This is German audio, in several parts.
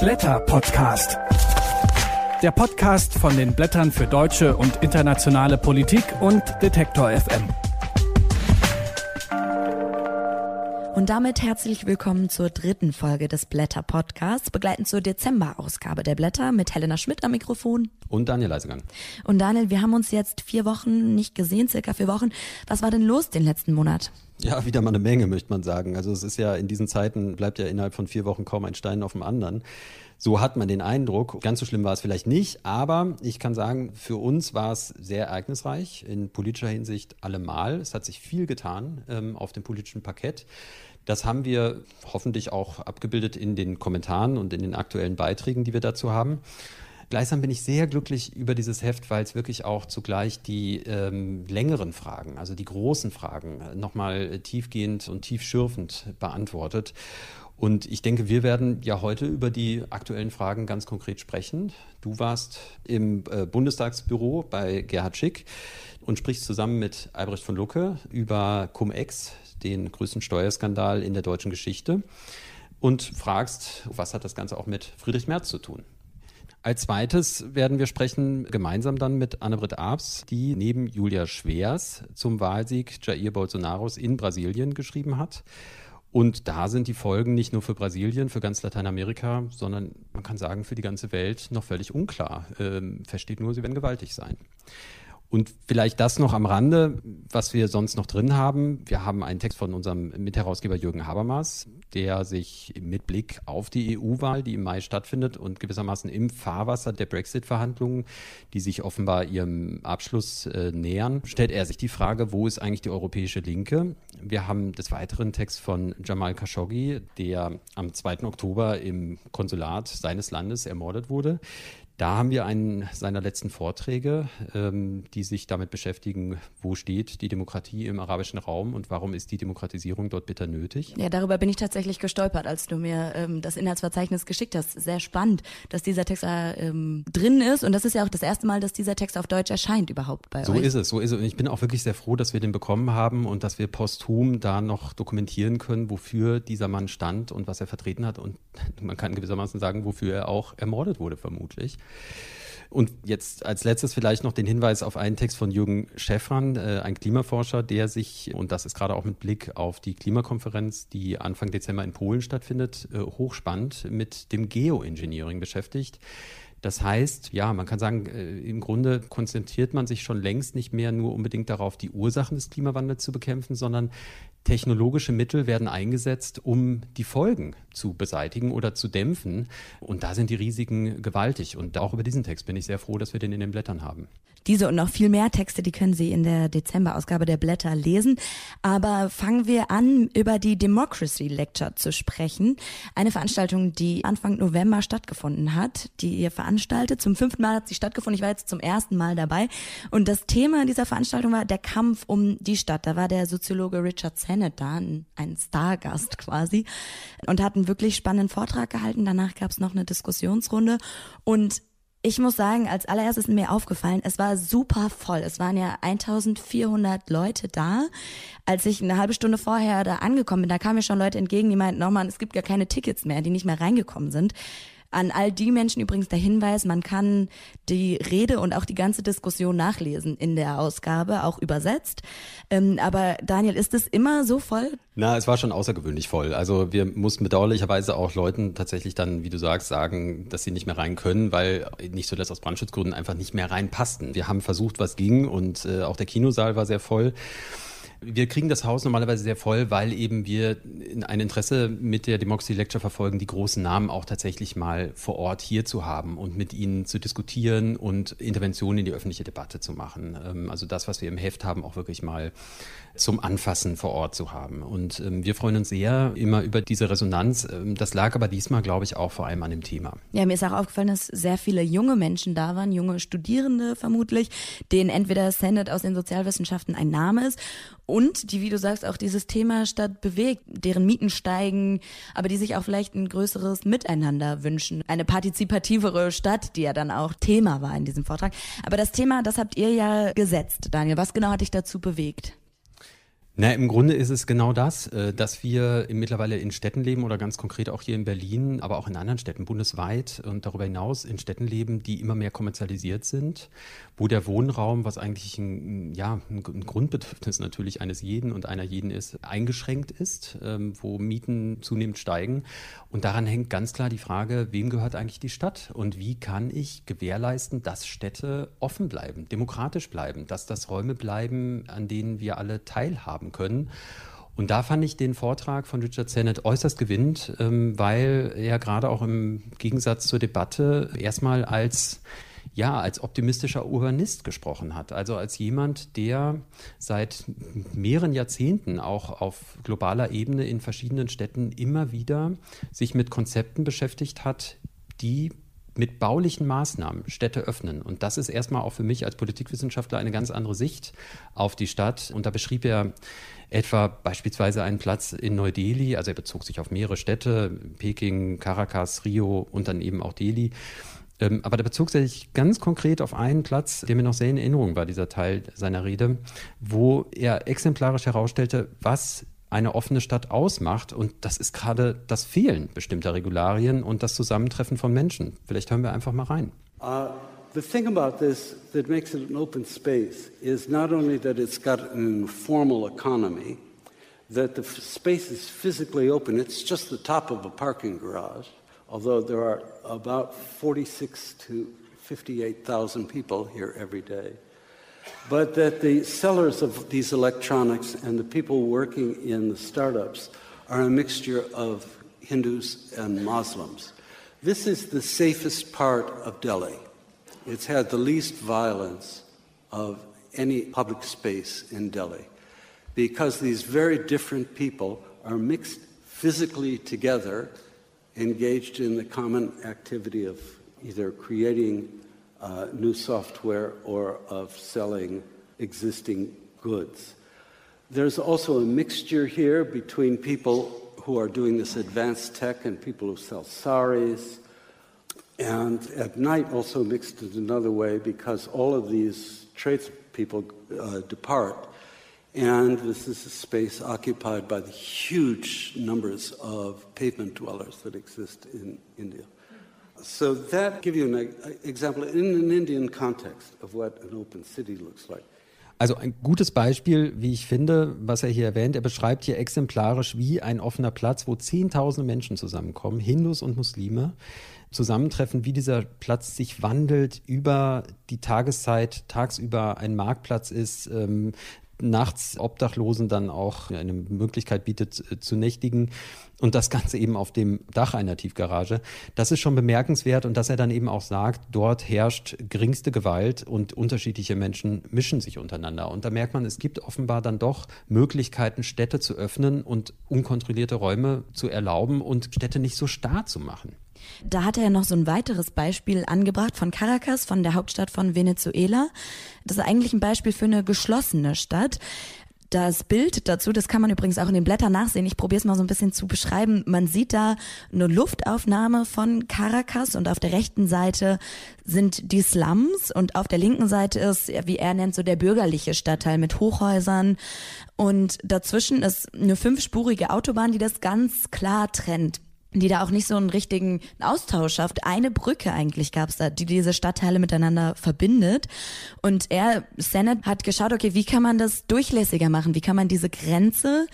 Blätter Podcast. Der Podcast von den Blättern für deutsche und internationale Politik und Detektor FM. Und damit herzlich willkommen zur dritten Folge des Blätter Podcasts, begleitend zur Dezember-Ausgabe der Blätter mit Helena Schmidt am Mikrofon. Und Daniel Leisegang. Und Daniel, wir haben uns jetzt vier Wochen nicht gesehen, circa vier Wochen. Was war denn los den letzten Monat? Ja, wieder mal eine Menge, möchte man sagen. Also es ist ja in diesen Zeiten, bleibt ja innerhalb von vier Wochen kaum ein Stein auf dem anderen. So hat man den Eindruck. Ganz so schlimm war es vielleicht nicht, aber ich kann sagen, für uns war es sehr ereignisreich, in politischer Hinsicht allemal. Es hat sich viel getan ähm, auf dem politischen Parkett. Das haben wir hoffentlich auch abgebildet in den Kommentaren und in den aktuellen Beiträgen, die wir dazu haben. Gleichsam bin ich sehr glücklich über dieses Heft, weil es wirklich auch zugleich die ähm, längeren Fragen, also die großen Fragen, nochmal tiefgehend und tiefschürfend beantwortet. Und ich denke, wir werden ja heute über die aktuellen Fragen ganz konkret sprechen. Du warst im äh, Bundestagsbüro bei Gerhard Schick und sprichst zusammen mit Albrecht von Lucke über Cum-Ex, den größten Steuerskandal in der deutschen Geschichte und fragst, was hat das Ganze auch mit Friedrich Merz zu tun? Als zweites werden wir sprechen gemeinsam dann mit Annebrit Abs, die neben Julia Schwers zum Wahlsieg Jair Bolsonaros in Brasilien geschrieben hat. Und da sind die Folgen nicht nur für Brasilien, für ganz Lateinamerika, sondern man kann sagen für die ganze Welt noch völlig unklar. Ähm, versteht nur, sie werden gewaltig sein. Und vielleicht das noch am Rande, was wir sonst noch drin haben. Wir haben einen Text von unserem Mitherausgeber Jürgen Habermas, der sich mit Blick auf die EU-Wahl, die im Mai stattfindet und gewissermaßen im Fahrwasser der Brexit-Verhandlungen, die sich offenbar ihrem Abschluss äh, nähern, stellt er sich die Frage, wo ist eigentlich die europäische Linke? Wir haben des Weiteren Text von Jamal Khashoggi, der am 2. Oktober im Konsulat seines Landes ermordet wurde. Da haben wir einen seiner letzten Vorträge, ähm, die sich damit beschäftigen, wo steht die Demokratie im arabischen Raum und warum ist die Demokratisierung dort bitter nötig. Ja, darüber bin ich tatsächlich gestolpert, als du mir ähm, das Inhaltsverzeichnis geschickt hast. Sehr spannend, dass dieser Text da ähm, drin ist und das ist ja auch das erste Mal, dass dieser Text auf Deutsch erscheint überhaupt bei so euch. So ist es, so ist es. Und ich bin auch wirklich sehr froh, dass wir den bekommen haben und dass wir posthum da noch dokumentieren können, wofür dieser Mann stand und was er vertreten hat und man kann gewissermaßen sagen, wofür er auch ermordet wurde vermutlich. Und jetzt als letztes vielleicht noch den Hinweis auf einen Text von Jürgen Schäffern, äh, ein Klimaforscher, der sich, und das ist gerade auch mit Blick auf die Klimakonferenz, die Anfang Dezember in Polen stattfindet, äh, hochspannend mit dem Geoengineering beschäftigt. Das heißt, ja, man kann sagen, äh, im Grunde konzentriert man sich schon längst nicht mehr nur unbedingt darauf, die Ursachen des Klimawandels zu bekämpfen, sondern technologische Mittel werden eingesetzt, um die Folgen zu beseitigen oder zu dämpfen. Und da sind die Risiken gewaltig. Und auch über diesen Text bin ich sehr froh, dass wir den in den Blättern haben. Diese und noch viel mehr Texte, die können Sie in der Dezemberausgabe der Blätter lesen. Aber fangen wir an, über die Democracy Lecture zu sprechen. Eine Veranstaltung, die Anfang November stattgefunden hat, die ihr veranstaltet. Zum fünften Mal hat sie stattgefunden. Ich war jetzt zum ersten Mal dabei. Und das Thema dieser Veranstaltung war der Kampf um die Stadt. Da war der Soziologe Richard Sennett da, ein Stargast quasi, und hat einen wirklich spannenden Vortrag gehalten. Danach gab es noch eine Diskussionsrunde. Und ich muss sagen, als allererstes ist mir aufgefallen, es war super voll. Es waren ja 1400 Leute da. Als ich eine halbe Stunde vorher da angekommen bin, da kamen mir schon Leute entgegen, die meinten, nochmal, es gibt gar keine Tickets mehr, die nicht mehr reingekommen sind. An all die Menschen übrigens der Hinweis, man kann die Rede und auch die ganze Diskussion nachlesen in der Ausgabe, auch übersetzt. Ähm, aber Daniel, ist es immer so voll? Na, es war schon außergewöhnlich voll. Also wir mussten bedauerlicherweise auch Leuten tatsächlich dann, wie du sagst, sagen, dass sie nicht mehr rein können, weil nicht zuletzt aus Brandschutzgründen einfach nicht mehr reinpassten. Wir haben versucht, was ging und äh, auch der Kinosaal war sehr voll. Wir kriegen das Haus normalerweise sehr voll, weil eben wir ein Interesse mit der Democracy Lecture verfolgen, die großen Namen auch tatsächlich mal vor Ort hier zu haben und mit ihnen zu diskutieren und Interventionen in die öffentliche Debatte zu machen. Ähm, also das, was wir im Heft haben, auch wirklich mal zum Anfassen vor Ort zu haben. Und ähm, wir freuen uns sehr immer über diese Resonanz. Ähm, das lag aber diesmal, glaube ich, auch vor allem an dem Thema. Ja, mir ist auch aufgefallen, dass sehr viele junge Menschen da waren, junge Studierende vermutlich, denen entweder Senate aus den Sozialwissenschaften ein Name ist und die, wie du sagst, auch dieses Thema Stadt bewegt, deren Mieten steigen, aber die sich auch vielleicht ein größeres Miteinander wünschen. Eine partizipativere Stadt, die ja dann auch Thema war in diesem Vortrag. Aber das Thema, das habt ihr ja gesetzt, Daniel. Was genau hat dich dazu bewegt? Na, im Grunde ist es genau das, äh, dass wir mittlerweile in Städten leben oder ganz konkret auch hier in Berlin, aber auch in anderen Städten bundesweit und darüber hinaus in Städten leben, die immer mehr kommerzialisiert sind, wo der Wohnraum, was eigentlich ein, ja, ein Grundbedürfnis natürlich eines jeden und einer jeden ist, eingeschränkt ist, ähm, wo Mieten zunehmend steigen. Und daran hängt ganz klar die Frage, wem gehört eigentlich die Stadt und wie kann ich gewährleisten, dass Städte offen bleiben, demokratisch bleiben, dass das Räume bleiben, an denen wir alle teilhaben haben können. Und da fand ich den Vortrag von Richard Sennett äußerst gewinnend, ähm, weil er gerade auch im Gegensatz zur Debatte erstmal als ja, als optimistischer Urbanist gesprochen hat. Also als jemand, der seit mehreren Jahrzehnten auch auf globaler Ebene in verschiedenen Städten immer wieder sich mit Konzepten beschäftigt hat, die mit baulichen Maßnahmen Städte öffnen. Und das ist erstmal auch für mich als Politikwissenschaftler eine ganz andere Sicht auf die Stadt. Und da beschrieb er etwa beispielsweise einen Platz in Neu-Delhi, also er bezog sich auf mehrere Städte, Peking, Caracas, Rio und dann eben auch Delhi. Ähm, aber da bezog sich ganz konkret auf einen Platz, der mir noch sehr in Erinnerung war, dieser Teil seiner Rede, wo er exemplarisch herausstellte, was eine offene Stadt ausmacht. Und das ist gerade das Fehlen bestimmter Regularien und das Zusammentreffen von Menschen. Vielleicht hören wir einfach mal rein. Uh, the thing about this that makes it an open space is not only that it's got an informal economy, that the space is physically open, it's just the top of a parking garage, although there are about 46 to 58,000 people here every day. But that the sellers of these electronics and the people working in the startups are a mixture of Hindus and Muslims. This is the safest part of Delhi. It's had the least violence of any public space in Delhi because these very different people are mixed physically together, engaged in the common activity of either creating uh, new software or of selling existing goods. There's also a mixture here between people who are doing this advanced tech and people who sell saris. And at night, also mixed in another way because all of these tradespeople uh, depart. And this is a space occupied by the huge numbers of pavement dwellers that exist in India. So that give you an example in an Indian context of what an open city looks like. Also ein gutes Beispiel, wie ich finde, was er hier erwähnt. Er beschreibt hier exemplarisch wie ein offener Platz, wo Zehntausende Menschen zusammenkommen, Hindus und Muslime, zusammentreffen, wie dieser Platz sich wandelt über die Tageszeit, tagsüber ein Marktplatz ist, ähm, nachts Obdachlosen dann auch eine Möglichkeit bietet äh, zu nächtigen und das Ganze eben auf dem Dach einer Tiefgarage. Das ist schon bemerkenswert und dass er dann eben auch sagt, dort herrscht geringste Gewalt und unterschiedliche Menschen mischen sich untereinander. Und da merkt man, es gibt offenbar dann doch Möglichkeiten, Städte zu öffnen und unkontrollierte Räume zu erlauben und Städte nicht so starr zu machen. Da hat er noch so ein weiteres Beispiel angebracht von Caracas, von der Hauptstadt von Venezuela. Das ist eigentlich ein Beispiel für eine geschlossene Stadt. Das Bild dazu, das kann man übrigens auch in den Blättern nachsehen. Ich probiere es mal so ein bisschen zu beschreiben. Man sieht da eine Luftaufnahme von Caracas und auf der rechten Seite sind die Slums und auf der linken Seite ist, wie er nennt, so der bürgerliche Stadtteil mit Hochhäusern. Und dazwischen ist eine fünfspurige Autobahn, die das ganz klar trennt die da auch nicht so einen richtigen Austausch schafft. Eine Brücke eigentlich gab es da, die diese Stadtteile miteinander verbindet. Und er, Senate, hat geschaut, okay, wie kann man das durchlässiger machen? Wie kann man diese Grenze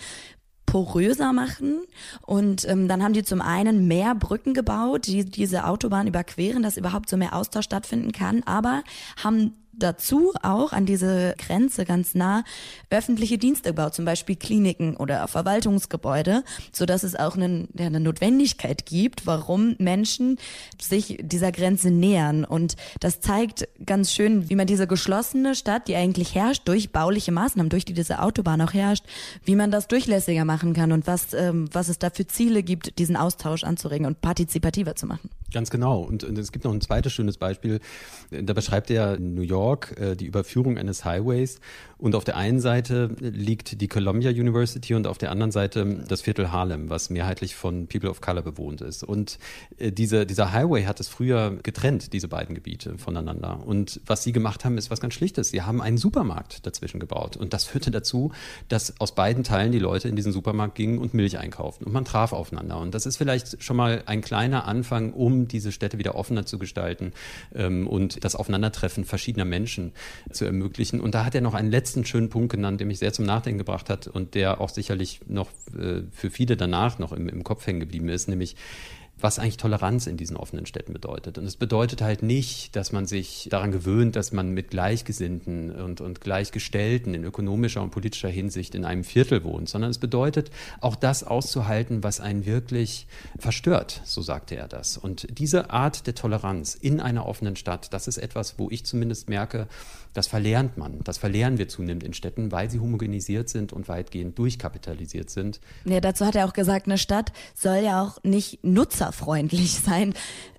poröser machen. Und ähm, dann haben die zum einen mehr Brücken gebaut, die diese Autobahn überqueren, dass überhaupt so mehr Austausch stattfinden kann, aber haben dazu auch an diese Grenze ganz nah öffentliche Dienste gebaut, zum Beispiel Kliniken oder Verwaltungsgebäude, so dass es auch eine, eine Notwendigkeit gibt, warum Menschen sich dieser Grenze nähern. Und das zeigt ganz schön, wie man diese geschlossene Stadt, die eigentlich herrscht, durch bauliche Maßnahmen, durch die diese Autobahn auch herrscht, wie man das durchlässiger machen kann und was, ähm, was es da für Ziele gibt, diesen Austausch anzuregen und partizipativer zu machen. Ganz genau. Und, und, es gibt noch ein zweites schönes Beispiel. Da beschreibt er New York äh, die Überführung eines Highways. Und auf der einen Seite liegt die Columbia University und auf der anderen Seite das Viertel Harlem, was mehrheitlich von People of Color bewohnt ist. Und äh, diese, dieser Highway hat es früher getrennt, diese beiden Gebiete voneinander. Und was sie gemacht haben, ist was ganz Schlichtes. Sie haben einen Supermarkt dazwischen gebaut. Und das führte dazu, dass aus beiden Teilen die Leute in diesen Supermarkt gingen und Milch einkauften. Und man traf aufeinander. Und das ist vielleicht schon mal ein kleiner Anfang, um diese Städte wieder offener zu gestalten ähm, und das Aufeinandertreffen verschiedener Menschen zu ermöglichen. Und da hat er noch einen letzten schönen Punkt genannt, der mich sehr zum Nachdenken gebracht hat und der auch sicherlich noch äh, für viele danach noch im, im Kopf hängen geblieben ist, nämlich was eigentlich Toleranz in diesen offenen Städten bedeutet. Und es bedeutet halt nicht, dass man sich daran gewöhnt, dass man mit Gleichgesinnten und, und Gleichgestellten in ökonomischer und politischer Hinsicht in einem Viertel wohnt, sondern es bedeutet auch das auszuhalten, was einen wirklich verstört, so sagte er das. Und diese Art der Toleranz in einer offenen Stadt, das ist etwas, wo ich zumindest merke, das verlernt man. Das verlernen wir zunehmend in Städten, weil sie homogenisiert sind und weitgehend durchkapitalisiert sind. Ja, dazu hat er auch gesagt, eine Stadt soll ja auch nicht nutzerfreundlich sein.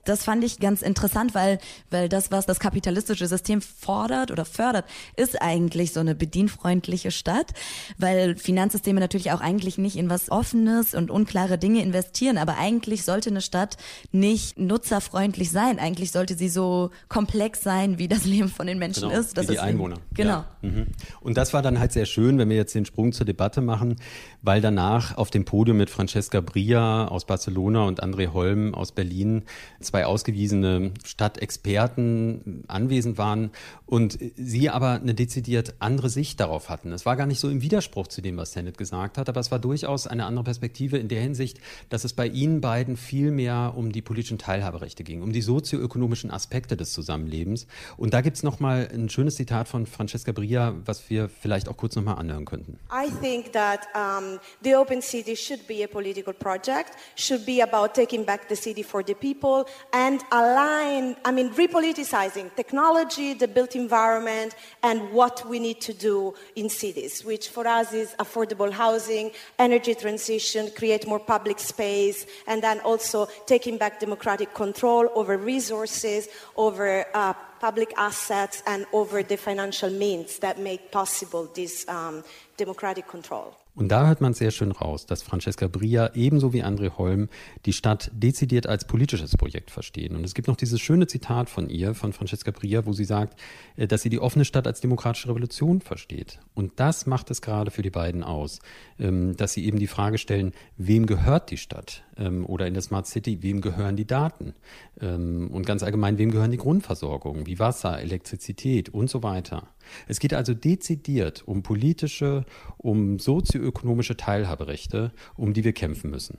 Das fand ich ganz interessant, weil, weil das, was das kapitalistische System fordert oder fördert, ist eigentlich so eine bedienfreundliche Stadt, weil Finanzsysteme natürlich auch eigentlich nicht in was Offenes und unklare Dinge investieren, aber eigentlich sollte eine Stadt nicht nutzerfreundlich sein. Eigentlich sollte sie so komplex sein, wie das Leben von den Menschen genau, ist. Das wie die Einwohner. Genau. Ja. Mhm. Und das war dann halt sehr schön, wenn wir jetzt den Sprung zur Debatte machen, weil danach auf dem Podium mit Francesca Bria aus Barcelona und André Holm aus Berlin zwei ausgewiesene Stadtexperten anwesend waren und sie aber eine dezidiert andere Sicht darauf hatten. Es war gar nicht so im Widerspruch zu dem, was Sennett gesagt hat, aber es war durchaus eine andere Perspektive in der Hinsicht, dass es bei ihnen beiden viel mehr um die politischen Teilhaberechte ging, um die sozioökonomischen Aspekte des Zusammenlebens. Und da gibt es nochmal ein schönes Zitat von Francesca Bria, was wir vielleicht auch kurz nochmal anhören könnten. I think that um, the Open City should be a political project, should be about taking back the city for the people and align, I mean, repoliticizing technology, the built environment, and what we need to do in cities, which for us is affordable housing, energy transition, create more public space, and then also taking back democratic control over resources, over uh, public assets, and over the financial means that make possible this um, democratic control. Und da hört man sehr schön raus, dass Francesca Bria ebenso wie André Holm die Stadt dezidiert als politisches Projekt verstehen. Und es gibt noch dieses schöne Zitat von ihr, von Francesca Bria, wo sie sagt, äh, dass sie die offene Stadt als demokratische Revolution versteht. Und das macht es gerade für die beiden aus, ähm, dass sie eben die Frage stellen, wem gehört die Stadt? Ähm, oder in der Smart City, wem gehören die Daten? Ähm, und ganz allgemein, wem gehören die Grundversorgung, wie Wasser, Elektrizität und so weiter? Es geht also dezidiert um politische, um sozioökonomische Teilhaberechte, um die wir kämpfen müssen.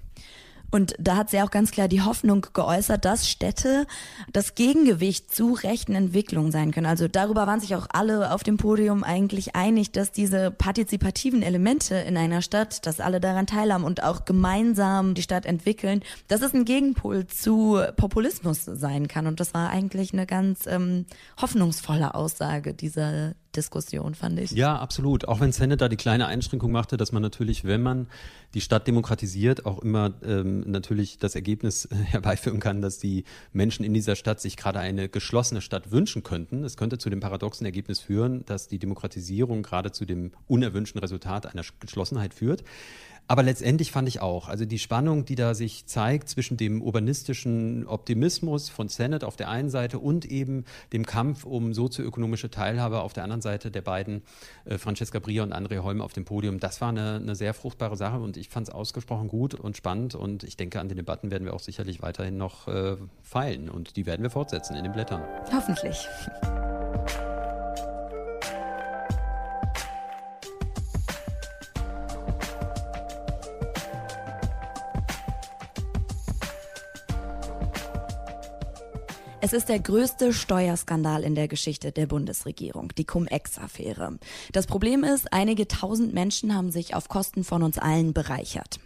Und da hat sie auch ganz klar die Hoffnung geäußert, dass Städte das Gegengewicht zu rechten Entwicklungen sein können. Also darüber waren sich auch alle auf dem Podium eigentlich einig, dass diese partizipativen Elemente in einer Stadt, dass alle daran teilhaben und auch gemeinsam die Stadt entwickeln, dass es ein Gegenpol zu Populismus sein kann. Und das war eigentlich eine ganz ähm, hoffnungsvolle Aussage dieser Diskussion, fand ich. Ja, absolut. Auch wenn Sennett da die kleine Einschränkung machte, dass man natürlich, wenn man die Stadt demokratisiert, auch immer ähm, natürlich das Ergebnis herbeiführen kann, dass die Menschen in dieser Stadt sich gerade eine geschlossene Stadt wünschen könnten. Es könnte zu dem paradoxen Ergebnis führen, dass die Demokratisierung gerade zu dem unerwünschten Resultat einer Geschlossenheit führt. Aber letztendlich fand ich auch, also die Spannung, die da sich zeigt zwischen dem urbanistischen Optimismus von Sennett auf der einen Seite und eben dem Kampf um sozioökonomische Teilhabe auf der anderen Seite der beiden, äh, Francesca Bria und André Holm auf dem Podium, das war eine, eine sehr fruchtbare Sache und ich fand es ausgesprochen gut und spannend und ich denke, an den Debatten werden wir auch sicherlich weiterhin noch äh, feilen und die werden wir fortsetzen in den Blättern. Hoffentlich. Es ist der größte Steuerskandal in der Geschichte der Bundesregierung, die Cum-Ex-Affäre. Das Problem ist, einige tausend Menschen haben sich auf Kosten von uns allen bereichert.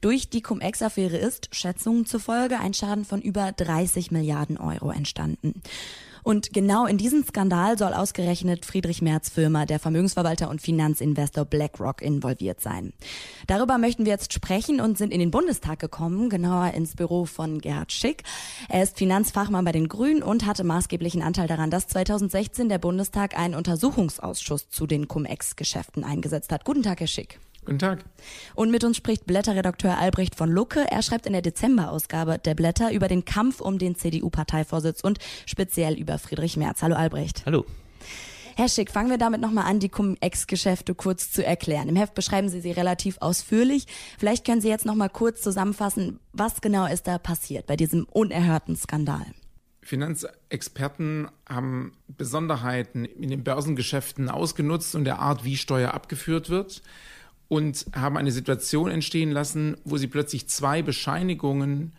Durch die Cum-Ex-Affäre ist, Schätzungen zufolge, ein Schaden von über 30 Milliarden Euro entstanden. Und genau in diesen Skandal soll ausgerechnet Friedrich Merz Firma, der Vermögensverwalter und Finanzinvestor BlackRock involviert sein. Darüber möchten wir jetzt sprechen und sind in den Bundestag gekommen, genauer ins Büro von Gerhard Schick. Er ist Finanzfachmann bei den Grünen und hatte maßgeblichen Anteil daran, dass 2016 der Bundestag einen Untersuchungsausschuss zu den Cum-Ex-Geschäften eingesetzt hat. Guten Tag, Herr Schick. Guten Tag. Und mit uns spricht Blätterredakteur Albrecht von Lucke. Er schreibt in der Dezemberausgabe der Blätter über den Kampf um den CDU-Parteivorsitz und speziell über Friedrich Merz. Hallo Albrecht. Hallo. Herr Schick, fangen wir damit nochmal an, die Cum-Ex-Geschäfte kurz zu erklären. Im Heft beschreiben Sie sie relativ ausführlich. Vielleicht können Sie jetzt nochmal kurz zusammenfassen, was genau ist da passiert bei diesem unerhörten Skandal. Finanzexperten haben Besonderheiten in den Börsengeschäften ausgenutzt und der Art, wie Steuer abgeführt wird und haben eine Situation entstehen lassen, wo sie plötzlich zwei Bescheinigungen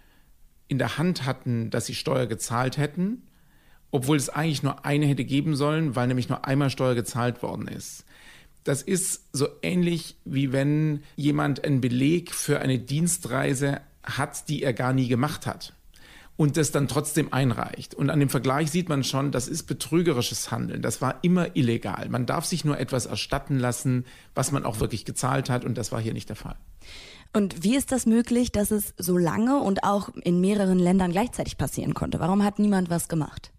in der Hand hatten, dass sie Steuer gezahlt hätten, obwohl es eigentlich nur eine hätte geben sollen, weil nämlich nur einmal Steuer gezahlt worden ist. Das ist so ähnlich wie wenn jemand einen Beleg für eine Dienstreise hat, die er gar nie gemacht hat und das dann trotzdem einreicht. Und an dem Vergleich sieht man schon, das ist betrügerisches Handeln. Das war immer illegal. Man darf sich nur etwas erstatten lassen, was man auch wirklich gezahlt hat und das war hier nicht der Fall. Und wie ist das möglich, dass es so lange und auch in mehreren Ländern gleichzeitig passieren konnte? Warum hat niemand was gemacht?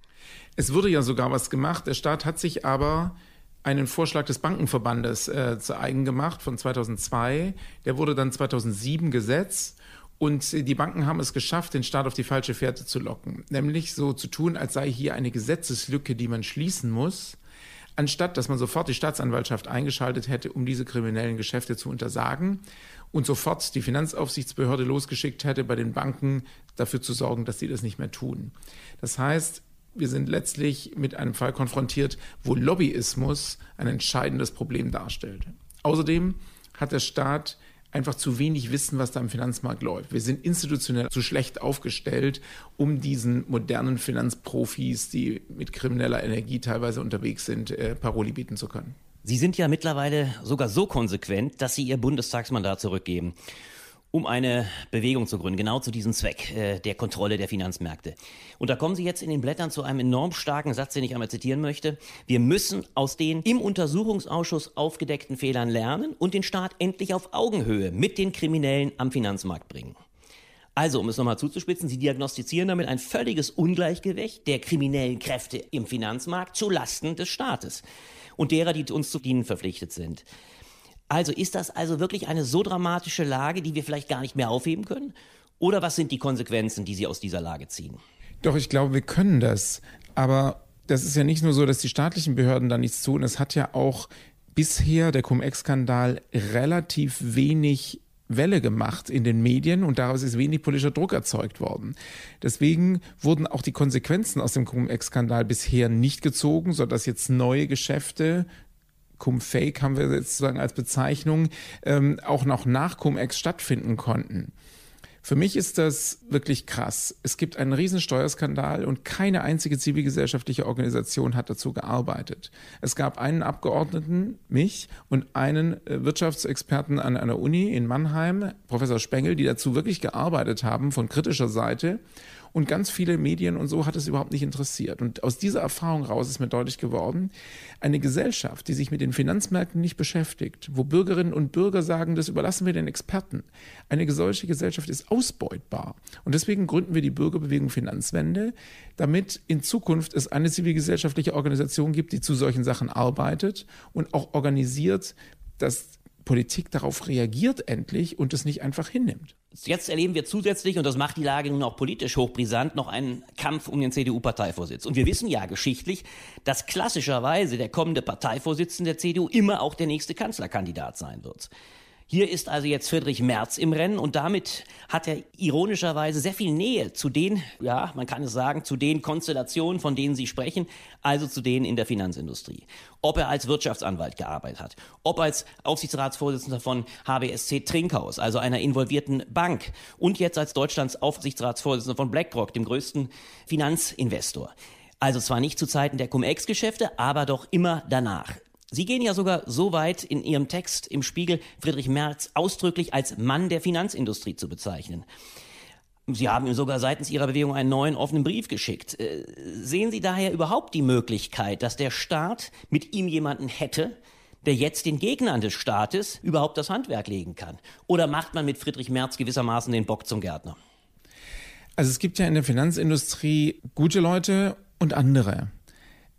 Es wurde ja sogar was gemacht. Der Staat hat sich aber einen Vorschlag des Bankenverbandes äh, zu eigen gemacht von 2002. Der wurde dann 2007 gesetzt und die Banken haben es geschafft, den Staat auf die falsche Fährte zu locken. Nämlich so zu tun, als sei hier eine Gesetzeslücke, die man schließen muss, anstatt dass man sofort die Staatsanwaltschaft eingeschaltet hätte, um diese kriminellen Geschäfte zu untersagen und sofort die Finanzaufsichtsbehörde losgeschickt hätte, bei den Banken dafür zu sorgen, dass sie das nicht mehr tun. Das heißt, wir sind letztlich mit einem Fall konfrontiert, wo Lobbyismus ein entscheidendes Problem darstellt. Außerdem hat der Staat einfach zu wenig wissen, was da im Finanzmarkt läuft. Wir sind institutionell zu schlecht aufgestellt, um diesen modernen Finanzprofis, die mit krimineller Energie teilweise unterwegs sind, äh, Paroli bieten zu können. Sie sind ja mittlerweile sogar so konsequent, dass Sie Ihr Bundestagsmandat zurückgeben um eine Bewegung zu gründen, genau zu diesem Zweck äh, der Kontrolle der Finanzmärkte. Und da kommen Sie jetzt in den Blättern zu einem enorm starken Satz, den ich einmal zitieren möchte. Wir müssen aus den im Untersuchungsausschuss aufgedeckten Fehlern lernen und den Staat endlich auf Augenhöhe mit den Kriminellen am Finanzmarkt bringen. Also, um es nochmal zuzuspitzen, Sie diagnostizieren damit ein völliges Ungleichgewicht der kriminellen Kräfte im Finanzmarkt zu Lasten des Staates und derer, die uns zu dienen verpflichtet sind. Also ist das also wirklich eine so dramatische Lage, die wir vielleicht gar nicht mehr aufheben können? Oder was sind die Konsequenzen, die Sie aus dieser Lage ziehen? Doch, ich glaube, wir können das. Aber das ist ja nicht nur so, dass die staatlichen Behörden da nichts tun. Es hat ja auch bisher der Cum-Ex-Skandal relativ wenig Welle gemacht in den Medien und daraus ist wenig politischer Druck erzeugt worden. Deswegen wurden auch die Konsequenzen aus dem Cum-Ex-Skandal bisher nicht gezogen, sodass jetzt neue Geschäfte Cum-Fake haben wir sozusagen als Bezeichnung, ähm, auch noch nach Cum-Ex stattfinden konnten. Für mich ist das wirklich krass. Es gibt einen riesen Steuerskandal und keine einzige zivilgesellschaftliche Organisation hat dazu gearbeitet. Es gab einen Abgeordneten, mich, und einen äh, Wirtschaftsexperten an einer Uni in Mannheim, Professor Spengel, die dazu wirklich gearbeitet haben von kritischer Seite. Und ganz viele Medien und so hat es überhaupt nicht interessiert. Und aus dieser Erfahrung raus ist mir deutlich geworden, eine Gesellschaft, die sich mit den Finanzmärkten nicht beschäftigt, wo Bürgerinnen und Bürger sagen, das überlassen wir den Experten. Eine solche Gesellschaft ist ausbeutbar. Und deswegen gründen wir die Bürgerbewegung Finanzwende, damit in Zukunft es eine zivilgesellschaftliche Organisation gibt, die zu solchen Sachen arbeitet und auch organisiert, dass Politik darauf reagiert endlich und es nicht einfach hinnimmt. Jetzt erleben wir zusätzlich, und das macht die Lage nun auch politisch hochbrisant, noch einen Kampf um den CDU-Parteivorsitz. Und wir wissen ja geschichtlich, dass klassischerweise der kommende Parteivorsitzende der CDU immer auch der nächste Kanzlerkandidat sein wird. Hier ist also jetzt Friedrich Merz im Rennen und damit hat er ironischerweise sehr viel Nähe zu den, ja, man kann es sagen, zu den Konstellationen, von denen Sie sprechen, also zu denen in der Finanzindustrie. Ob er als Wirtschaftsanwalt gearbeitet hat, ob als Aufsichtsratsvorsitzender von HBSC Trinkhaus, also einer involvierten Bank und jetzt als Deutschlands Aufsichtsratsvorsitzender von BlackRock, dem größten Finanzinvestor. Also zwar nicht zu Zeiten der Cum-Ex-Geschäfte, aber doch immer danach. Sie gehen ja sogar so weit, in Ihrem Text im Spiegel Friedrich Merz ausdrücklich als Mann der Finanzindustrie zu bezeichnen. Sie haben ihm sogar seitens Ihrer Bewegung einen neuen offenen Brief geschickt. Äh, sehen Sie daher überhaupt die Möglichkeit, dass der Staat mit ihm jemanden hätte, der jetzt den Gegnern des Staates überhaupt das Handwerk legen kann? Oder macht man mit Friedrich Merz gewissermaßen den Bock zum Gärtner? Also es gibt ja in der Finanzindustrie gute Leute und andere.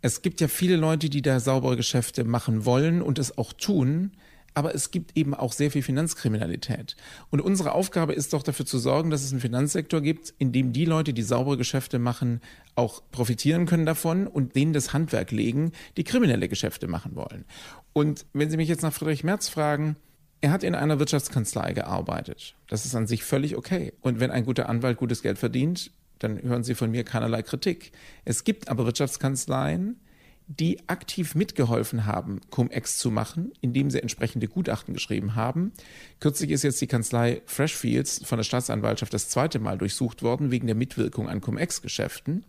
Es gibt ja viele Leute, die da saubere Geschäfte machen wollen und es auch tun aber es gibt eben auch sehr viel Finanzkriminalität. Und unsere Aufgabe ist doch dafür zu sorgen, dass es einen Finanzsektor gibt, in dem die Leute, die saubere Geschäfte machen, auch profitieren können davon und denen das Handwerk legen, die kriminelle Geschäfte machen wollen. Und wenn Sie mich jetzt nach Friedrich Merz fragen, er hat in einer Wirtschaftskanzlei gearbeitet. Das ist an sich völlig okay. Und wenn ein guter Anwalt gutes Geld verdient, dann hören Sie von mir keinerlei Kritik. Es gibt aber Wirtschaftskanzleien, die aktiv mitgeholfen haben, Cum-Ex zu machen, indem sie entsprechende Gutachten geschrieben haben. Kürzlich ist jetzt die Kanzlei Freshfields von der Staatsanwaltschaft das zweite Mal durchsucht worden wegen der Mitwirkung an Cum-Ex-Geschäften.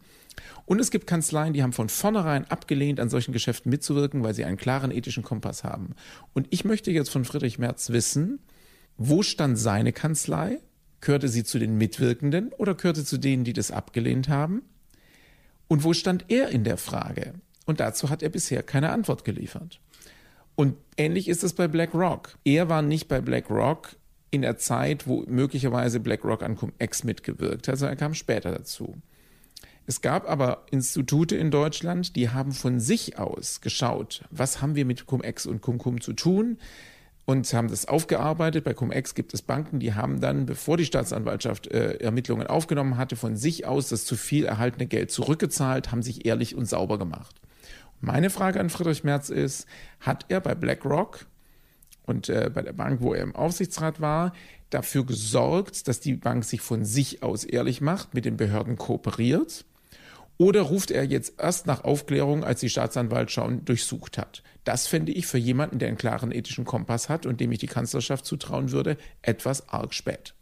Und es gibt Kanzleien, die haben von vornherein abgelehnt, an solchen Geschäften mitzuwirken, weil sie einen klaren ethischen Kompass haben. Und ich möchte jetzt von Friedrich Merz wissen, wo stand seine Kanzlei? Gehörte sie zu den Mitwirkenden oder gehörte zu denen, die das abgelehnt haben? Und wo stand er in der Frage? Und dazu hat er bisher keine Antwort geliefert. Und ähnlich ist es bei BlackRock. Er war nicht bei BlackRock in der Zeit, wo möglicherweise BlackRock an Cum-Ex mitgewirkt hat, also er kam später dazu. Es gab aber Institute in Deutschland, die haben von sich aus geschaut, was haben wir mit Cum-Ex und Cum-Cum zu tun und haben das aufgearbeitet. Bei Cum-Ex gibt es Banken, die haben dann, bevor die Staatsanwaltschaft äh, Ermittlungen aufgenommen hatte, von sich aus das zu viel erhaltene Geld zurückgezahlt, haben sich ehrlich und sauber gemacht. Meine Frage an Friedrich Merz ist, hat er bei BlackRock und äh, bei der Bank, wo er im Aufsichtsrat war, dafür gesorgt, dass die Bank sich von sich aus ehrlich macht, mit den Behörden kooperiert? Oder ruft er jetzt erst nach Aufklärung, als die Staatsanwaltschaft durchsucht hat? Das fände ich für jemanden, der einen klaren ethischen Kompass hat und dem ich die Kanzlerschaft zutrauen würde, etwas arg spät.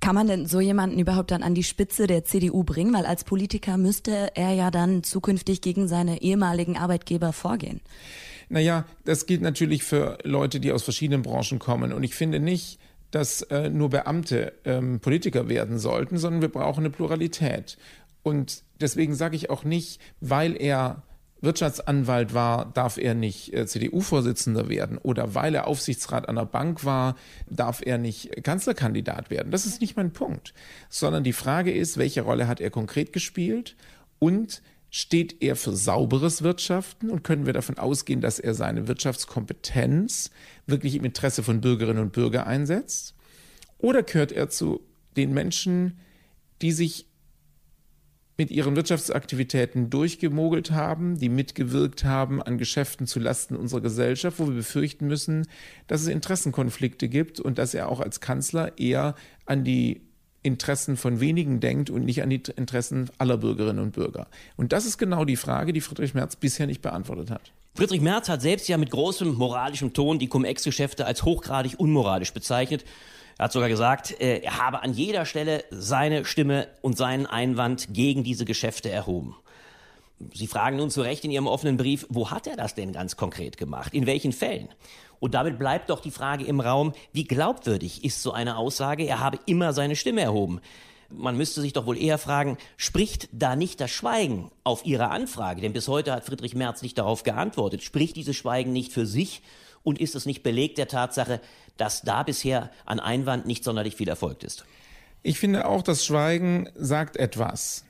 Kann man denn so jemanden überhaupt dann an die Spitze der CDU bringen? Weil als Politiker müsste er ja dann zukünftig gegen seine ehemaligen Arbeitgeber vorgehen. Naja, das gilt natürlich für Leute, die aus verschiedenen Branchen kommen. Und ich finde nicht, dass äh, nur Beamte ähm, Politiker werden sollten, sondern wir brauchen eine Pluralität. Und deswegen sage ich auch nicht, weil er Wirtschaftsanwalt war, darf er nicht äh, CDU-Vorsitzender werden oder weil er Aufsichtsrat einer Bank war, darf er nicht Kanzlerkandidat werden. Das ist nicht mein Punkt, sondern die Frage ist, welche Rolle hat er konkret gespielt und steht er für sauberes Wirtschaften und können wir davon ausgehen, dass er seine Wirtschaftskompetenz wirklich im Interesse von Bürgerinnen und Bürgern einsetzt? Oder gehört er zu den Menschen, die sich mit ihren Wirtschaftsaktivitäten durchgemogelt haben, die mitgewirkt haben an Geschäften zu Lasten unserer Gesellschaft, wo wir befürchten müssen, dass es Interessenkonflikte gibt und dass er auch als Kanzler eher an die Interessen von wenigen denkt und nicht an die Interessen aller Bürgerinnen und Bürger. Und das ist genau die Frage, die Friedrich Merz bisher nicht beantwortet hat. Friedrich Merz hat selbst ja mit großem moralischem Ton die Cum-Ex-Geschäfte als hochgradig unmoralisch bezeichnet er hat sogar gesagt, äh, er habe an jeder Stelle seine Stimme und seinen Einwand gegen diese Geschäfte erhoben. Sie fragen nun zu Recht in Ihrem offenen Brief, wo hat er das denn ganz konkret gemacht? In welchen Fällen? Und damit bleibt doch die Frage im Raum, wie glaubwürdig ist so eine Aussage, er habe immer seine Stimme erhoben? Man müsste sich doch wohl eher fragen, spricht da nicht das Schweigen auf Ihre Anfrage? Denn bis heute hat Friedrich Merz nicht darauf geantwortet. Spricht dieses Schweigen nicht für sich? Und ist es nicht Beleg der Tatsache, dass da bisher an Einwand nicht sonderlich viel erfolgt ist? Ich finde auch, das Schweigen sagt etwas.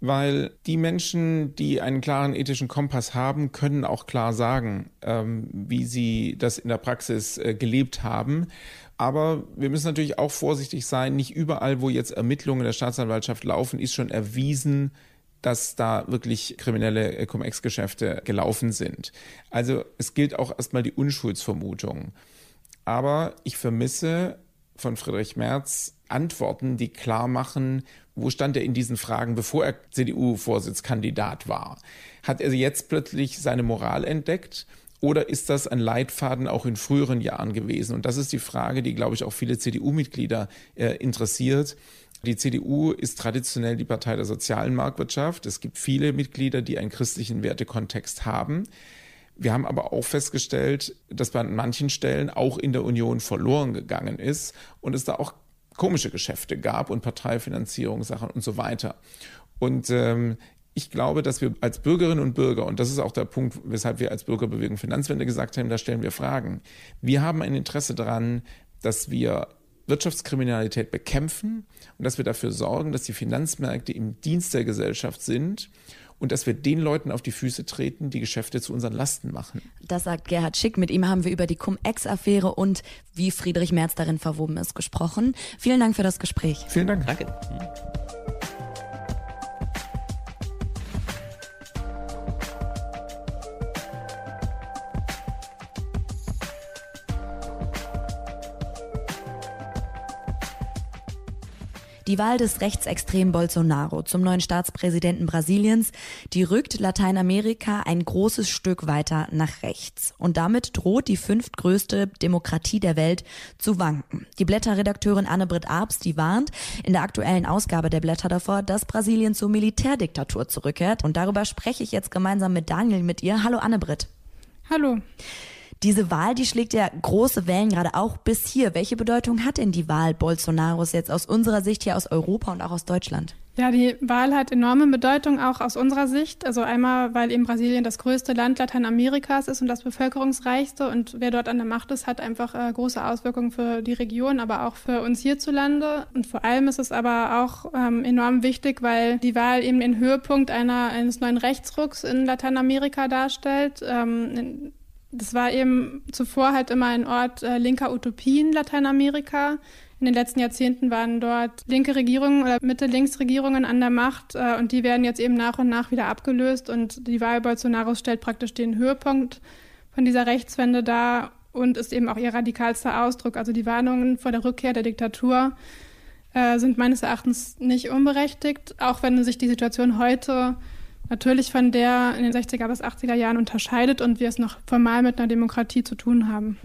Weil die Menschen, die einen klaren ethischen Kompass haben, können auch klar sagen, ähm, wie sie das in der Praxis äh, gelebt haben. Aber wir müssen natürlich auch vorsichtig sein. Nicht überall, wo jetzt Ermittlungen der Staatsanwaltschaft laufen, ist schon erwiesen, dass da wirklich kriminelle äh, Cum-Ex-Geschäfte gelaufen sind. Also es gilt auch erstmal die Unschuldsvermutung. Aber ich vermisse von Friedrich Merz Antworten, die klar machen, wo stand er in diesen Fragen, bevor er CDU-Vorsitzkandidat war? Hat er jetzt plötzlich seine Moral entdeckt? Oder ist das ein Leitfaden auch in früheren Jahren gewesen? Und das ist die Frage, die, glaube ich, auch viele CDU-Mitglieder äh, interessiert. Die CDU ist traditionell die Partei der sozialen Marktwirtschaft. Es gibt viele Mitglieder, die einen christlichen Wertekontext haben. Wir haben aber auch festgestellt, dass bei manchen Stellen auch in der Union verloren gegangen ist und es da auch komische Geschäfte gab und Parteifinanzierungssachen und so weiter. Und ähm, ich glaube, dass wir als Bürgerinnen und Bürger, und das ist auch der Punkt, weshalb wir als Bürgerbewegung Finanzwende gesagt haben, da stellen wir Fragen. Wir haben ein Interesse daran, dass wir Wirtschaftskriminalität bekämpfen und dass wir dafür sorgen, dass die Finanzmärkte im Dienst der Gesellschaft sind und dass wir den Leuten auf die Füße treten, die Geschäfte zu unseren Lasten machen. Das sagt Gerhard Schick. Mit ihm haben wir über die Cum-Ex-Affäre und wie Friedrich Merz darin verwoben ist gesprochen. Vielen Dank für das Gespräch. Vielen Dank. Danke. Die Wahl des rechtsextremen Bolsonaro zum neuen Staatspräsidenten Brasiliens, die rückt Lateinamerika ein großes Stück weiter nach rechts. Und damit droht die fünftgrößte Demokratie der Welt zu wanken. Die Blätterredakteurin Anne-Britt Arps, die warnt in der aktuellen Ausgabe der Blätter davor, dass Brasilien zur Militärdiktatur zurückkehrt. Und darüber spreche ich jetzt gemeinsam mit Daniel mit ihr. Hallo Anne-Britt. Hallo. Diese Wahl, die schlägt ja große Wellen gerade auch bis hier. Welche Bedeutung hat denn die Wahl Bolsonaros jetzt aus unserer Sicht hier aus Europa und auch aus Deutschland? Ja, die Wahl hat enorme Bedeutung auch aus unserer Sicht. Also einmal, weil eben Brasilien das größte Land Lateinamerikas ist und das bevölkerungsreichste und wer dort an der Macht ist, hat einfach äh, große Auswirkungen für die Region, aber auch für uns hierzulande. Und vor allem ist es aber auch ähm, enorm wichtig, weil die Wahl eben den Höhepunkt einer, eines neuen Rechtsrucks in Lateinamerika darstellt. Ähm, das war eben zuvor halt immer ein Ort äh, linker Utopien Lateinamerika. In den letzten Jahrzehnten waren dort linke Regierungen oder Mitte-Links-Regierungen an der Macht äh, und die werden jetzt eben nach und nach wieder abgelöst und die Wahl Bolsonaros stellt praktisch den Höhepunkt von dieser Rechtswende dar und ist eben auch ihr radikalster Ausdruck. Also die Warnungen vor der Rückkehr der Diktatur äh, sind meines Erachtens nicht unberechtigt, auch wenn sich die Situation heute natürlich von der in den 60er bis 80er Jahren unterscheidet und wir es noch formal mit einer Demokratie zu tun haben.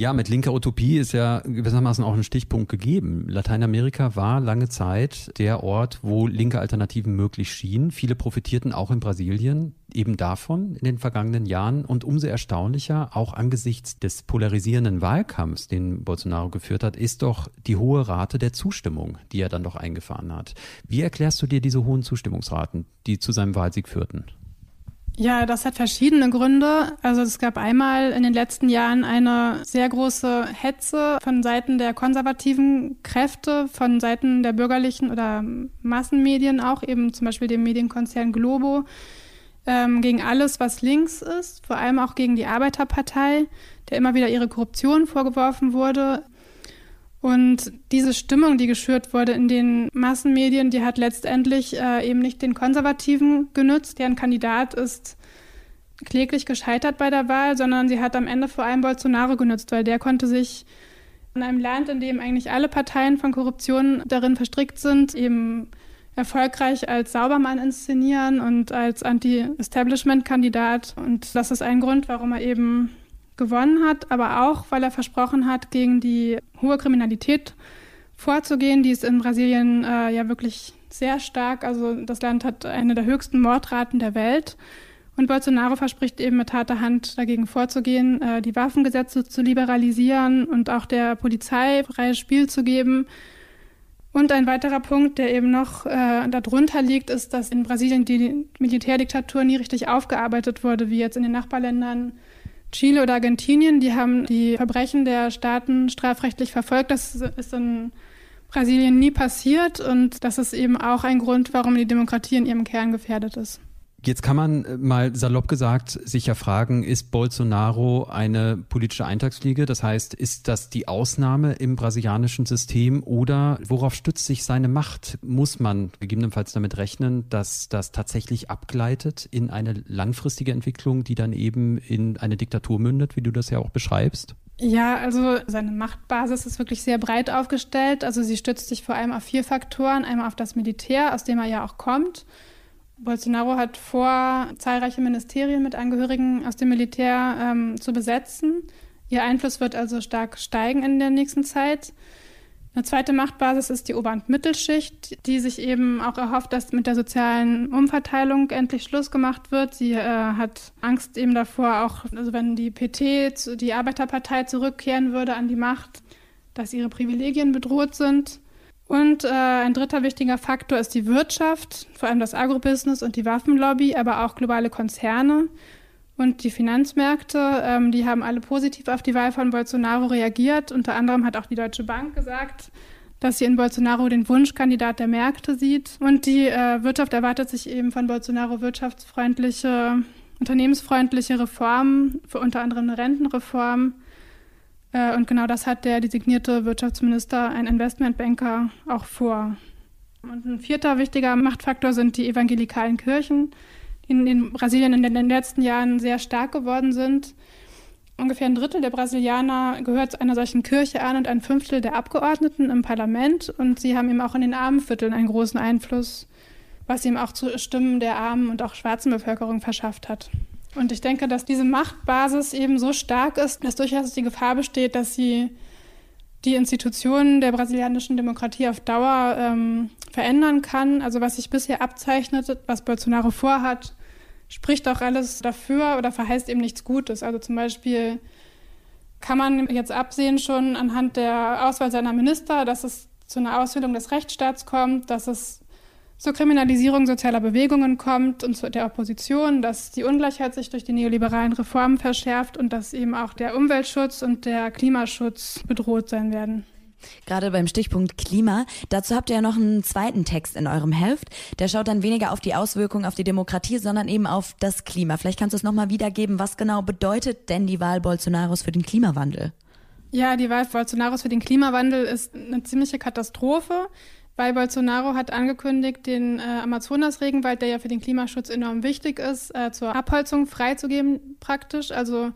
Ja, mit linker Utopie ist ja gewissermaßen auch ein Stichpunkt gegeben. Lateinamerika war lange Zeit der Ort, wo linke Alternativen möglich schienen. Viele profitierten auch in Brasilien eben davon in den vergangenen Jahren und umso erstaunlicher, auch angesichts des polarisierenden Wahlkampfs, den Bolsonaro geführt hat, ist doch die hohe Rate der Zustimmung, die er dann doch eingefahren hat. Wie erklärst du dir diese hohen Zustimmungsraten, die zu seinem Wahlsieg führten? Ja, das hat verschiedene Gründe. Also es gab einmal in den letzten Jahren eine sehr große Hetze von Seiten der konservativen Kräfte, von Seiten der bürgerlichen oder Massenmedien auch, eben zum Beispiel dem Medienkonzern Globo, ähm, gegen alles, was links ist, vor allem auch gegen die Arbeiterpartei, der immer wieder ihre Korruption vorgeworfen wurde. Und diese Stimmung, die geschürt wurde in den Massenmedien, die hat letztendlich äh, eben nicht den Konservativen genützt, deren Kandidat ist kläglich gescheitert bei der Wahl, sondern sie hat am Ende vor allem Bolsonaro genützt, weil der konnte sich in einem Land, in dem eigentlich alle Parteien von Korruption darin verstrickt sind, eben erfolgreich als Saubermann inszenieren und als Anti-Establishment-Kandidat. Und das ist ein Grund, warum er eben gewonnen hat, aber auch, weil er versprochen hat, gegen die hohe Kriminalität vorzugehen. Die ist in Brasilien äh, ja wirklich sehr stark. Also das Land hat eine der höchsten Mordraten der Welt. Und Bolsonaro verspricht eben mit harter Hand dagegen vorzugehen, äh, die Waffengesetze zu liberalisieren und auch der Polizei freies Spiel zu geben. Und ein weiterer Punkt, der eben noch äh, darunter liegt, ist, dass in Brasilien die Militärdiktatur nie richtig aufgearbeitet wurde, wie jetzt in den Nachbarländern Chile oder Argentinien, die haben die Verbrechen der Staaten strafrechtlich verfolgt. Das ist in Brasilien nie passiert und das ist eben auch ein Grund, warum die Demokratie in ihrem Kern gefährdet ist. Jetzt kann man äh, mal salopp gesagt sich ja fragen, ist Bolsonaro eine politische Eintagsfliege? Das heißt, ist das die Ausnahme im brasilianischen System oder worauf stützt sich seine Macht? Muss man gegebenenfalls damit rechnen, dass das tatsächlich abgleitet in eine langfristige Entwicklung, die dann eben in eine Diktatur mündet, wie du das ja auch beschreibst? Ja, also seine Machtbasis ist wirklich sehr breit aufgestellt. Also sie stützt sich vor allem auf vier Faktoren. Einmal auf das Militär, aus dem er ja auch kommt. Bolsonaro hat vor, zahlreiche Ministerien mit Angehörigen aus dem Militär ähm, zu besetzen. Ihr Einfluss wird also stark steigen in der nächsten Zeit. Eine zweite Machtbasis ist die Ober- und Mittelschicht, die sich eben auch erhofft, dass mit der sozialen Umverteilung endlich Schluss gemacht wird. Sie äh, hat Angst eben davor, auch also wenn die PT, die Arbeiterpartei zurückkehren würde an die Macht, dass ihre Privilegien bedroht sind. Und äh, ein dritter wichtiger Faktor ist die Wirtschaft, vor allem das Agrobusiness und die Waffenlobby, aber auch globale Konzerne und die Finanzmärkte. Ähm, die haben alle positiv auf die Wahl von Bolsonaro reagiert. Unter anderem hat auch die Deutsche Bank gesagt, dass sie in Bolsonaro den Wunschkandidat der Märkte sieht. Und die äh, Wirtschaft erwartet sich eben von Bolsonaro wirtschaftsfreundliche, unternehmensfreundliche Reformen, für unter anderem eine Rentenreform äh, und genau das hat der designierte Wirtschaftsminister, ein Investmentbanker, auch vor. Und ein vierter wichtiger Machtfaktor sind die evangelikalen Kirchen, die in Brasilien in den letzten Jahren sehr stark geworden sind. Ungefähr ein Drittel der Brasilianer gehört einer solchen Kirche an und ein Fünftel der Abgeordneten im Parlament. Und sie haben eben auch in den Armenvierteln einen großen Einfluss, was ihm auch zu Stimmen der armen und auch schwarzen Bevölkerung verschafft hat. Und ich denke, dass diese Machtbasis eben so stark ist, dass durchaus die Gefahr besteht, dass sie die Institutionen der brasilianischen Demokratie auf Dauer ähm, verändern kann. Also was sich bisher abzeichnet, was Bolsonaro vorhat, spricht auch alles dafür oder verheißt eben nichts Gutes. Also zum Beispiel kann man jetzt absehen schon anhand der Auswahl seiner Minister, dass es zu einer Aushöhlung des Rechtsstaats kommt, dass es zur Kriminalisierung sozialer Bewegungen kommt und zu der Opposition, dass die Ungleichheit sich durch die neoliberalen Reformen verschärft und dass eben auch der Umweltschutz und der Klimaschutz bedroht sein werden. Gerade beim Stichpunkt Klima. Dazu habt ihr ja noch einen zweiten Text in eurem Heft. Der schaut dann weniger auf die Auswirkungen auf die Demokratie, sondern eben auf das Klima. Vielleicht kannst du es nochmal wiedergeben. Was genau bedeutet denn die Wahl Bolsonaros für den Klimawandel? Ja, die Wahl Bolsonaros für den Klimawandel ist eine ziemliche Katastrophe weil Bolsonaro hat angekündigt, den äh, Amazonas-Regenwald, der ja für den Klimaschutz enorm wichtig ist, äh, zur Abholzung freizugeben praktisch. Also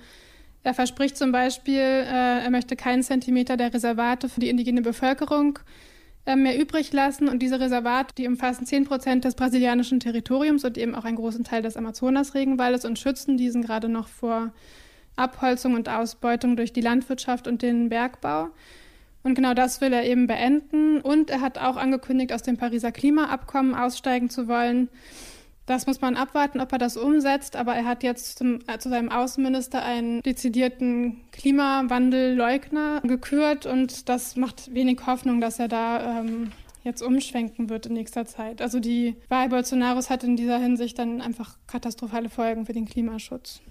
er verspricht zum Beispiel, äh, er möchte keinen Zentimeter der Reservate für die indigene Bevölkerung äh, mehr übrig lassen. Und diese Reservate, die umfassen 10 Prozent des brasilianischen Territoriums und eben auch einen großen Teil des Amazonas-Regenwaldes und schützen diesen gerade noch vor Abholzung und Ausbeutung durch die Landwirtschaft und den Bergbau. Und genau das will er eben beenden. Und er hat auch angekündigt, aus dem Pariser Klimaabkommen aussteigen zu wollen. Das muss man abwarten, ob er das umsetzt. Aber er hat jetzt zum, äh, zu seinem Außenminister einen dezidierten Klimawandelleugner gekürt. Und das macht wenig Hoffnung, dass er da ähm, jetzt umschwenken wird in nächster Zeit. Also die Wahl Bolsonaros hat in dieser Hinsicht dann einfach katastrophale Folgen für den Klimaschutz.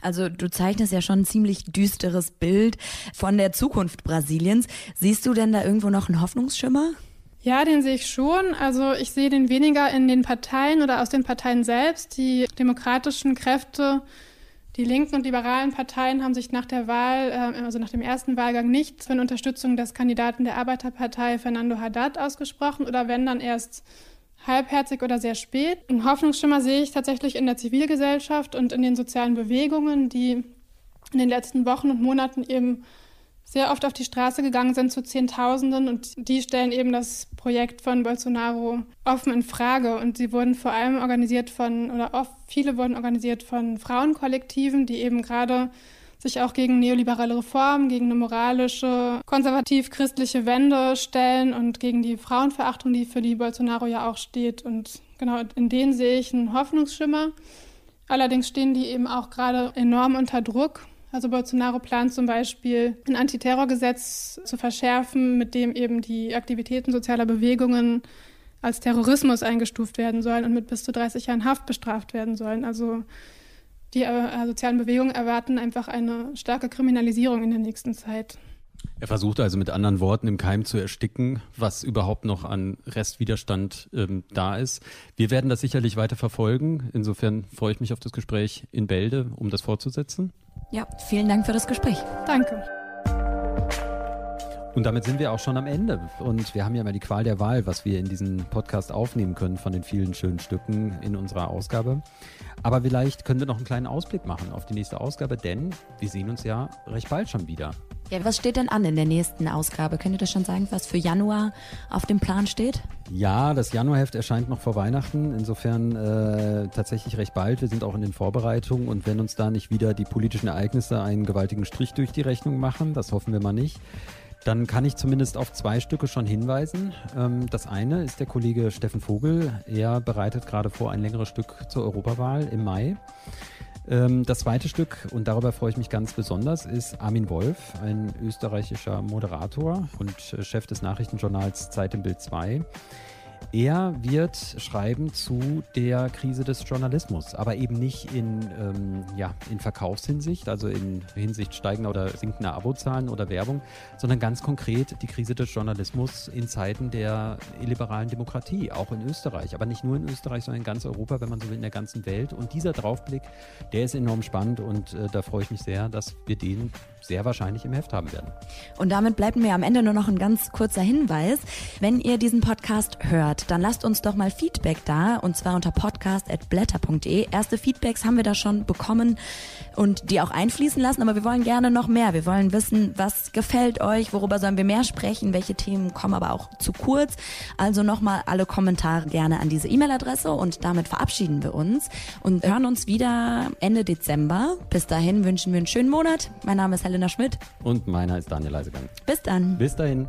Also du zeichnest ja schon ein ziemlich düsteres Bild von der Zukunft Brasiliens. Siehst du denn da irgendwo noch einen Hoffnungsschimmer? Ja, den sehe ich schon. Also ich sehe den weniger in den Parteien oder aus den Parteien selbst. Die demokratischen Kräfte, die linken und liberalen Parteien haben sich nach der Wahl, äh, also nach dem ersten Wahlgang nicht für eine Unterstützung des Kandidaten der Arbeiterpartei Fernando Haddad ausgesprochen oder wenn dann erst halbherzig oder sehr spät. Ein Hoffnungsschimmer sehe ich tatsächlich in der Zivilgesellschaft und in den sozialen Bewegungen, die in den letzten Wochen und Monaten eben sehr oft auf die Straße gegangen sind zu Zehntausenden und die stellen eben das Projekt von Bolsonaro offen in Frage und sie wurden vor allem organisiert von oder oft viele wurden organisiert von Frauenkollektiven, die eben gerade sich auch gegen neoliberale Reformen, gegen eine moralische, konservativ-christliche Wende stellen und gegen die Frauenverachtung, die für die Bolsonaro ja auch steht. Und genau in denen sehe ich einen Hoffnungsschimmer. Allerdings stehen die eben auch gerade enorm unter Druck. Also Bolsonaro plant zum Beispiel ein Antiterrorgesetz zu verschärfen, mit dem eben die Aktivitäten sozialer Bewegungen als Terrorismus eingestuft werden sollen und mit bis zu 30 Jahren Haft bestraft werden sollen. Also die äh, sozialen Bewegungen erwarten einfach eine starke Kriminalisierung in der nächsten Zeit. Er versucht also mit anderen Worten im Keim zu ersticken, was überhaupt noch an Restwiderstand ähm, da ist. Wir werden das sicherlich weiter verfolgen. Insofern freue ich mich auf das Gespräch in Bälde, um das fortzusetzen. Ja, vielen Dank für das Gespräch. Danke. Und damit sind wir auch schon am Ende. Und wir haben ja immer die Qual der Wahl, was wir in diesem Podcast aufnehmen können von den vielen schönen Stücken in unserer Ausgabe. Aber vielleicht können wir noch einen kleinen Ausblick machen auf die nächste Ausgabe, denn wir sehen uns ja recht bald schon wieder. Ja, was steht denn an in der nächsten Ausgabe? Könnt ihr das schon sagen, was für Januar auf dem Plan steht? Ja, das Januarheft erscheint noch vor Weihnachten. Insofern äh, tatsächlich recht bald. Wir sind auch in den Vorbereitungen und wenn uns da nicht wieder die politischen Ereignisse einen gewaltigen Strich durch die Rechnung machen, das hoffen wir mal nicht, dann kann ich zumindest auf zwei Stücke schon hinweisen. Ähm, das eine ist der Kollege Steffen Vogel. Er bereitet gerade vor ein längeres Stück zur Europawahl im Mai. Ähm, das zweite Stück, und darüber freue ich mich ganz besonders, ist Armin Wolf, ein österreichischer Moderator und Chef des Nachrichtenjournals Zeit im Bild 2. Er wird schreiben zu der Krise des Journalismus, aber eben nicht in, ähm, ja, in Verkaufshinsicht, also in Hinsicht steigender oder sinkender Abozahlen oder Werbung, sondern ganz konkret die Krise des Journalismus in Zeiten der illiberalen Demokratie, auch in Österreich, aber nicht nur in Österreich, sondern in ganz Europa, wenn man so will, in der ganzen Welt. Und dieser Draufblick, der ist enorm spannend und äh, da freue ich mich sehr, dass wir den sehr wahrscheinlich im Heft haben werden. Und damit bleibt mir am Ende nur noch ein ganz kurzer Hinweis. Wenn ihr diesen Podcast hört, dann lasst uns doch mal Feedback da und zwar unter podcast.blätter.de. Erste Feedbacks haben wir da schon bekommen und die auch einfließen lassen, aber wir wollen gerne noch mehr. Wir wollen wissen, was gefällt euch, worüber sollen wir mehr sprechen, welche Themen kommen aber auch zu kurz. Also nochmal alle Kommentare gerne an diese E-Mail-Adresse und damit verabschieden wir uns und hören uns wieder Ende Dezember. Bis dahin wünschen wir einen schönen Monat. Mein Name ist Helena Schmidt. Und meiner ist Daniel Leisegang. Bis dann. Bis dahin.